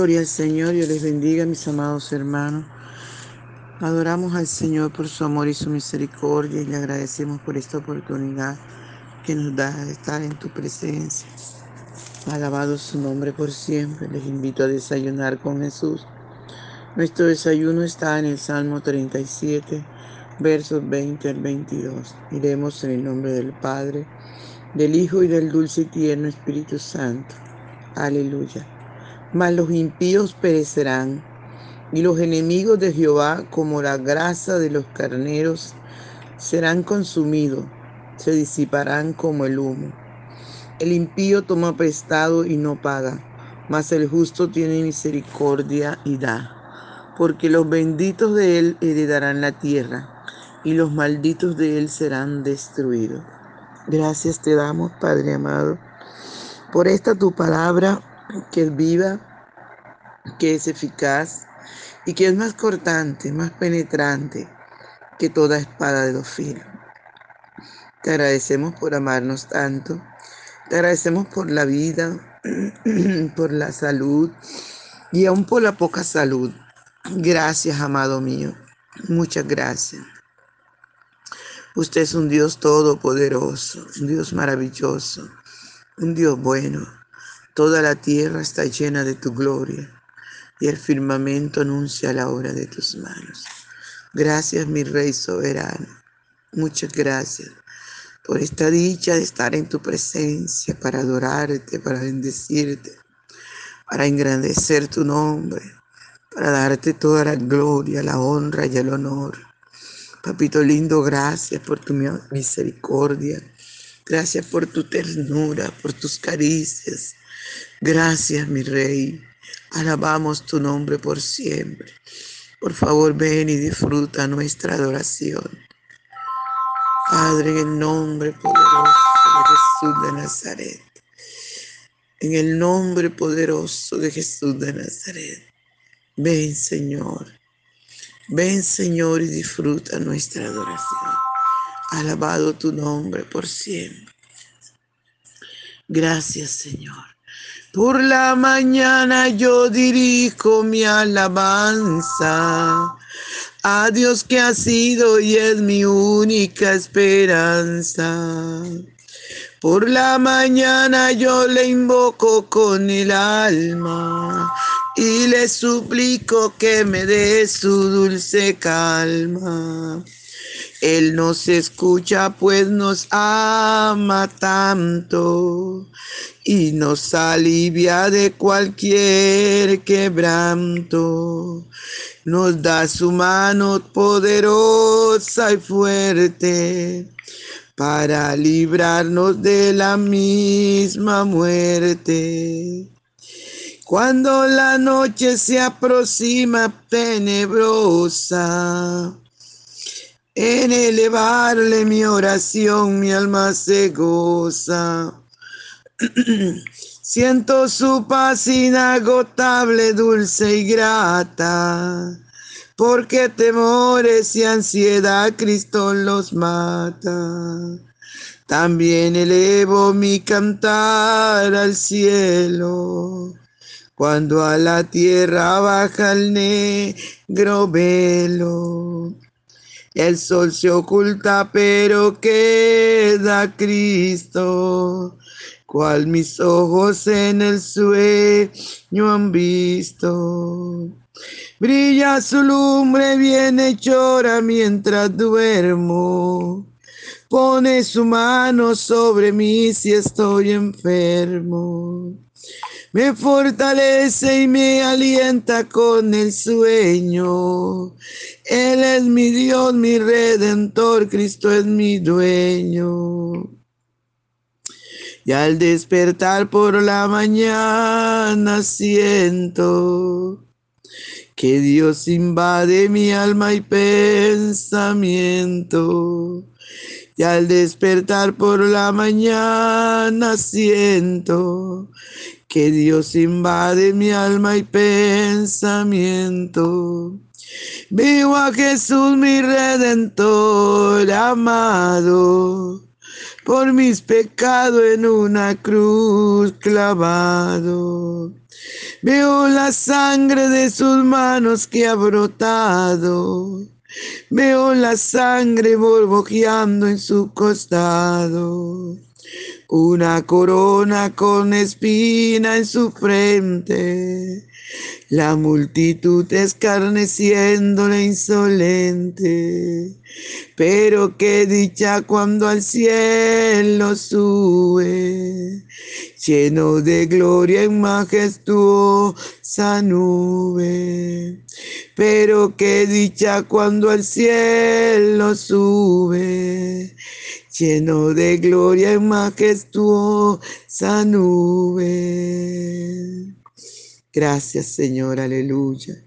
Gloria al Señor, Dios les bendiga, mis amados hermanos. Adoramos al Señor por su amor y su misericordia y le agradecemos por esta oportunidad que nos da de estar en tu presencia. Alabado su nombre por siempre. Les invito a desayunar con Jesús. Nuestro desayuno está en el Salmo 37, versos 20 al 22. Iremos en el nombre del Padre, del Hijo y del dulce y tierno Espíritu Santo. Aleluya. Mas los impíos perecerán, y los enemigos de Jehová, como la grasa de los carneros, serán consumidos, se disiparán como el humo. El impío toma prestado y no paga, mas el justo tiene misericordia y da. Porque los benditos de él heredarán la tierra, y los malditos de él serán destruidos. Gracias te damos, Padre amado, por esta tu palabra que es viva, que es eficaz y que es más cortante, más penetrante que toda espada de dos filos. Te agradecemos por amarnos tanto. Te agradecemos por la vida, por la salud y aún por la poca salud. Gracias, amado mío. Muchas gracias. Usted es un Dios todopoderoso, un Dios maravilloso, un Dios bueno. Toda la tierra está llena de tu gloria y el firmamento anuncia la obra de tus manos. Gracias, mi Rey soberano. Muchas gracias por esta dicha de estar en tu presencia para adorarte, para bendecirte, para engrandecer tu nombre, para darte toda la gloria, la honra y el honor. Papito lindo, gracias por tu misericordia. Gracias por tu ternura, por tus caricias. Gracias, mi Rey. Alabamos tu nombre por siempre. Por favor, ven y disfruta nuestra adoración. Padre, en el nombre poderoso de Jesús de Nazaret. En el nombre poderoso de Jesús de Nazaret. Ven, Señor. Ven, Señor, y disfruta nuestra adoración. Alabado tu nombre por siempre. Gracias, Señor. Por la mañana yo dirijo mi alabanza a Dios que ha sido y es mi única esperanza. Por la mañana yo le invoco con el alma y le suplico que me dé su dulce calma. Él nos escucha pues nos ama tanto y nos alivia de cualquier quebranto. Nos da su mano poderosa y fuerte para librarnos de la misma muerte. Cuando la noche se aproxima tenebrosa, en elevarle mi oración mi alma se goza. Siento su paz inagotable, dulce y grata, porque temores y ansiedad Cristo los mata. También elevo mi cantar al cielo, cuando a la tierra baja el negro velo. El sol se oculta, pero queda Cristo, cual mis ojos en el sueño han visto. Brilla su lumbre viene llora mientras duermo. Pone su mano sobre mí si estoy enfermo me fortalece y me alienta con el sueño. Él es mi Dios, mi redentor, Cristo es mi dueño. Y al despertar por la mañana siento que Dios invade mi alma y pensamiento. Y al despertar por la mañana siento que Dios invade mi alma y pensamiento. Vivo a Jesús mi redentor amado, por mis pecados en una cruz clavado. Veo la sangre de sus manos que ha brotado. Veo la sangre borbojeando en su costado. Una corona con espina en su frente. La multitud escarneciéndole insolente. Pero qué dicha cuando al cielo sube, lleno de gloria en majestuosa nube. Pero qué dicha cuando al cielo sube, lleno de gloria en majestuosa nube. Gracias Señor, aleluya.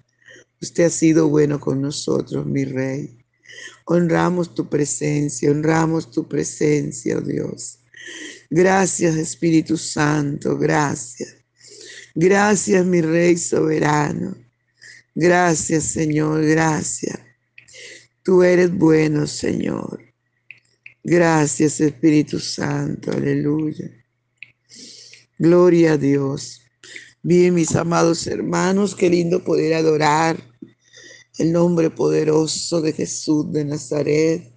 Usted ha sido bueno con nosotros, mi Rey. Honramos tu presencia, honramos tu presencia, Dios. Gracias Espíritu Santo, gracias. Gracias mi Rey soberano. Gracias Señor, gracias. Tú eres bueno, Señor. Gracias Espíritu Santo, aleluya. Gloria a Dios. Bien, mis amados hermanos, qué lindo poder adorar el nombre poderoso de Jesús de Nazaret.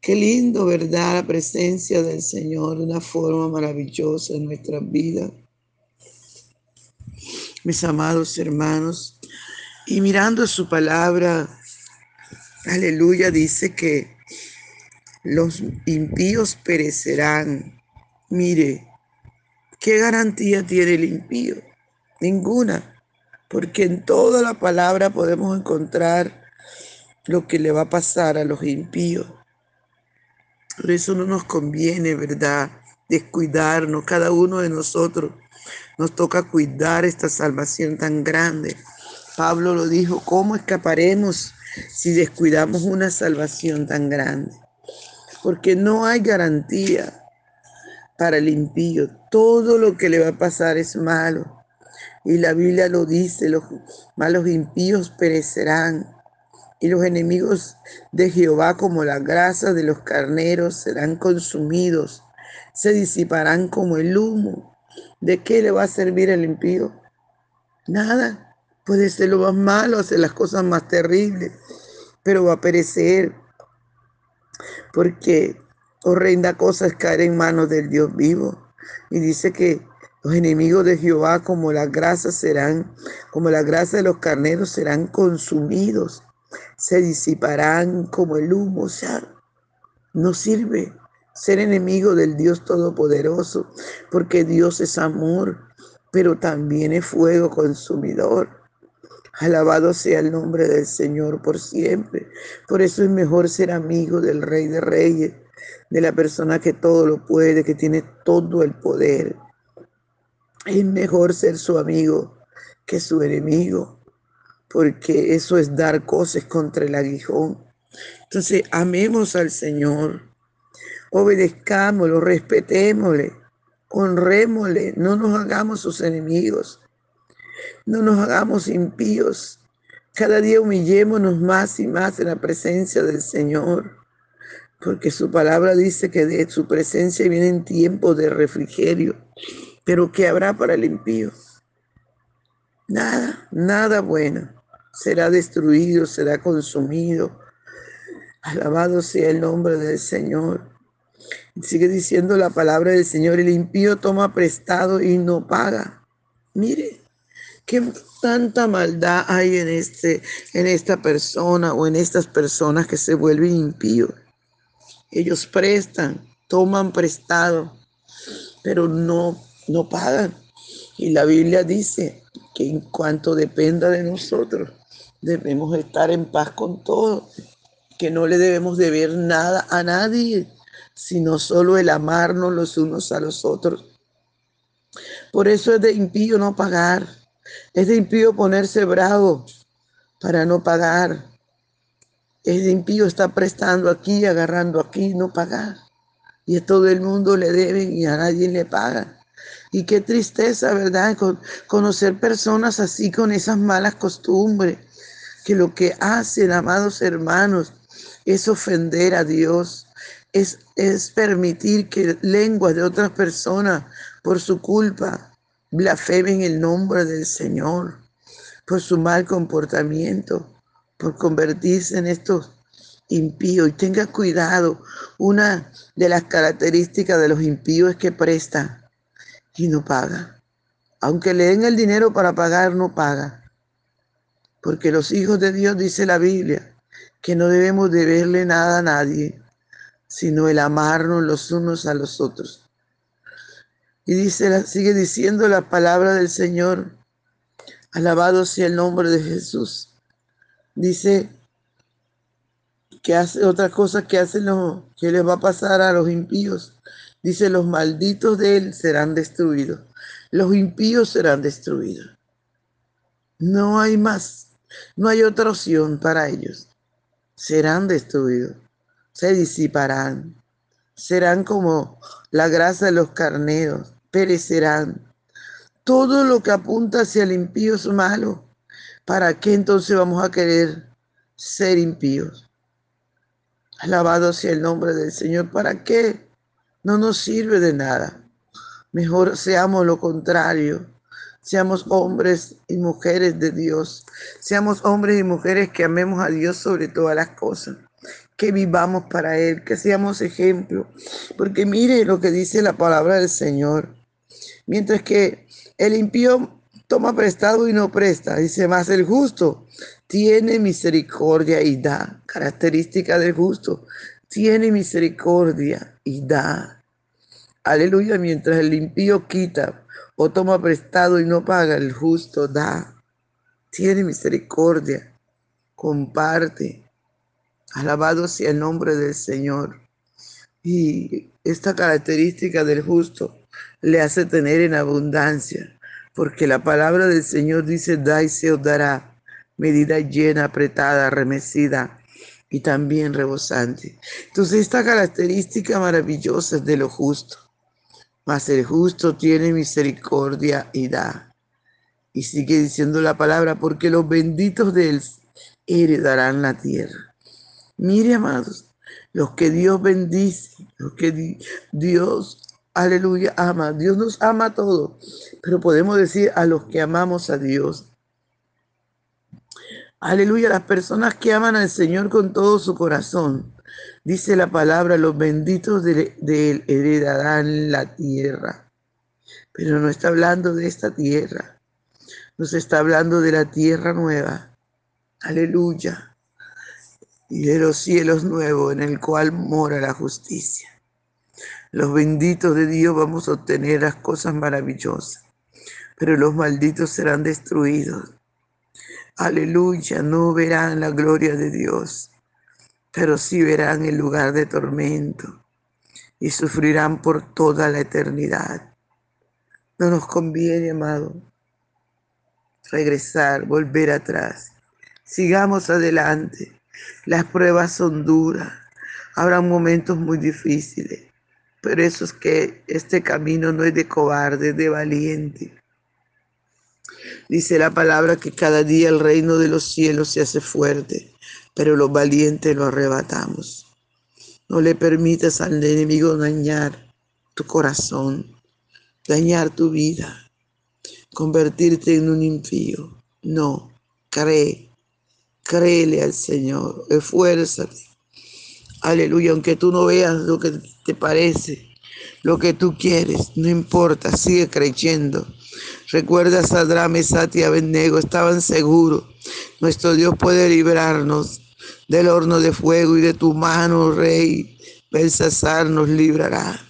Qué lindo, ¿verdad? La presencia del Señor de una forma maravillosa en nuestras vidas. Mis amados hermanos, y mirando su palabra, aleluya, dice que los impíos perecerán. Mire, ¿qué garantía tiene el impío? Ninguna porque en toda la palabra podemos encontrar lo que le va a pasar a los impíos. Por eso no nos conviene, ¿verdad? Descuidarnos, cada uno de nosotros nos toca cuidar esta salvación tan grande. Pablo lo dijo, ¿cómo escaparemos si descuidamos una salvación tan grande? Porque no hay garantía para el impío. Todo lo que le va a pasar es malo. Y la Biblia lo dice, los malos impíos perecerán y los enemigos de Jehová como la grasa de los carneros serán consumidos, se disiparán como el humo. ¿De qué le va a servir el impío? Nada. Puede ser lo más malo, hacer las cosas más terribles, pero va a perecer. Porque horrenda cosa es caer en manos del Dios vivo. Y dice que los enemigos de Jehová como la grasa serán, como la grasa de los carneros serán consumidos, se disiparán como el humo. O sea, no sirve ser enemigo del Dios Todopoderoso, porque Dios es amor, pero también es fuego consumidor. Alabado sea el nombre del Señor por siempre. Por eso es mejor ser amigo del Rey de Reyes, de la persona que todo lo puede, que tiene todo el poder. Es mejor ser su amigo que su enemigo, porque eso es dar cosas contra el aguijón. Entonces, amemos al Señor, obedezcámoslo, respetémosle, honrémosle, no nos hagamos sus enemigos, no nos hagamos impíos. Cada día humillémonos más y más en la presencia del Señor, porque su palabra dice que de su presencia vienen tiempos de refrigerio. Pero ¿qué habrá para el impío? Nada, nada bueno. Será destruido, será consumido. Alabado sea el nombre del Señor. Sigue diciendo la palabra del Señor, el impío toma prestado y no paga. Mire, qué tanta maldad hay en, este, en esta persona o en estas personas que se vuelven impíos. Ellos prestan, toman prestado, pero no no pagan. Y la Biblia dice que en cuanto dependa de nosotros, debemos estar en paz con todo, que no le debemos deber nada a nadie, sino solo el amarnos los unos a los otros. Por eso es de impío no pagar, es de impío ponerse bravo para no pagar. Es de impío estar prestando aquí, agarrando aquí, no pagar. Y a todo el mundo le deben y a nadie le pagan. Y qué tristeza, ¿verdad? conocer personas así con esas malas costumbres, que lo que hacen, amados hermanos, es ofender a Dios, es, es permitir que lenguas de otras personas por su culpa blasfemen el nombre del Señor por su mal comportamiento, por convertirse en estos impíos. Y tenga cuidado, una de las características de los impíos es que presta y no paga. Aunque le den el dinero para pagar, no paga. Porque los hijos de Dios, dice la Biblia, que no debemos deberle nada a nadie, sino el amarnos los unos a los otros. Y dice, sigue diciendo la palabra del Señor, alabado sea el nombre de Jesús. Dice que hace otra cosa que hace lo que le va a pasar a los impíos. Dice, los malditos de él serán destruidos. Los impíos serán destruidos. No hay más, no hay otra opción para ellos. Serán destruidos, se disiparán, serán como la grasa de los carneros, perecerán. Todo lo que apunta hacia el impío es malo. ¿Para qué entonces vamos a querer ser impíos? Alabado sea el nombre del Señor. ¿Para qué? No nos sirve de nada. Mejor seamos lo contrario. Seamos hombres y mujeres de Dios. Seamos hombres y mujeres que amemos a Dios sobre todas las cosas. Que vivamos para Él, que seamos ejemplo. Porque mire lo que dice la palabra del Señor. Mientras que el impío toma prestado y no presta, dice más el justo tiene misericordia y da. Característica del justo, tiene misericordia y da. Aleluya, mientras el impío quita o toma prestado y no paga, el justo da. Tiene misericordia, comparte. Alabado sea el nombre del Señor. Y esta característica del justo le hace tener en abundancia, porque la palabra del Señor dice, da y se os dará, medida llena, apretada, remecida y también rebosante. Entonces esta característica maravillosa es de lo justo, mas el justo tiene misericordia y da. Y sigue diciendo la palabra, porque los benditos de él heredarán la tierra. Mire, amados, los que Dios bendice, los que Dios aleluya, ama. Dios nos ama todo, pero podemos decir a los que amamos a Dios. Aleluya, las personas que aman al Señor con todo su corazón. Dice la palabra, los benditos de, Él heredarán la tierra. Pero no está hablando de esta tierra. Nos está hablando de la tierra nueva. Aleluya. Y de los cielos nuevos en el cual mora la justicia los benditos de Dios vamos a obtener las cosas maravillosas, pero los malditos serán destruidos. Aleluya, no verán la gloria de Dios, pero sí verán el lugar de tormento y sufrirán por toda la eternidad. No nos conviene, amado, regresar, volver atrás. Sigamos adelante. Las pruebas son duras. Habrá momentos muy difíciles pero eso es que este camino no es de cobarde, es de valiente. Dice la palabra que cada día el reino de los cielos se hace fuerte, pero los valientes lo arrebatamos. No le permitas al enemigo dañar tu corazón, dañar tu vida, convertirte en un impío. No, cree, créele al Señor, esfuérzate Aleluya, aunque tú no veas lo que te parece, lo que tú quieres, no importa, sigue creyendo. Recuerda, Sadra, Mesati y Abednego estaban seguros. Nuestro Dios puede librarnos del horno de fuego y de tu mano, Rey. Belsasar nos librará.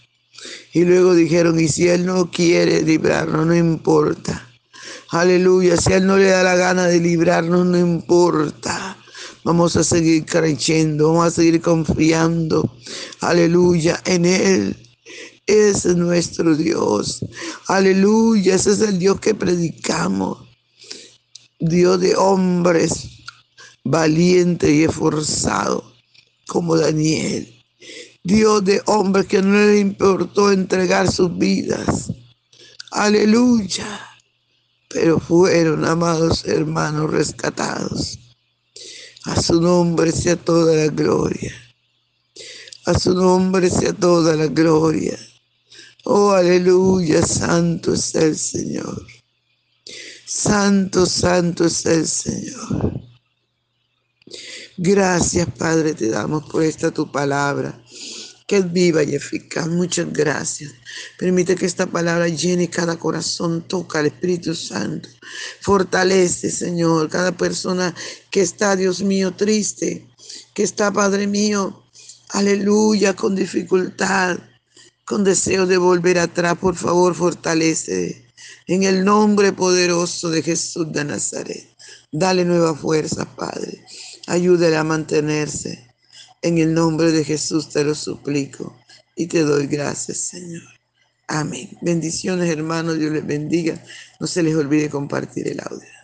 Y luego dijeron, y si Él no quiere librarnos, no importa. Aleluya, si Él no le da la gana de librarnos, no importa. Vamos a seguir creyendo, vamos a seguir confiando, aleluya, en Él. Ese es nuestro Dios. Aleluya, ese es el Dios que predicamos. Dios de hombres, valiente y esforzado, como Daniel. Dios de hombres que no le importó entregar sus vidas. Aleluya. Pero fueron, amados hermanos, rescatados. A su nombre sea toda la gloria. A su nombre sea toda la gloria. Oh, aleluya, santo es el Señor. Santo, santo es el Señor. Gracias, Padre, te damos por esta tu palabra, que es viva y eficaz. Muchas gracias. Permite que esta palabra llene cada corazón, toca al Espíritu Santo. Fortalece, Señor, cada persona que está, Dios mío, triste, que está, Padre mío, aleluya, con dificultad, con deseo de volver atrás. Por favor, fortalece en el nombre poderoso de Jesús de Nazaret. Dale nueva fuerza, Padre. Ayúdale a mantenerse. En el nombre de Jesús te lo suplico y te doy gracias, Señor. Amén. Bendiciones, hermanos. Dios les bendiga. No se les olvide compartir el audio.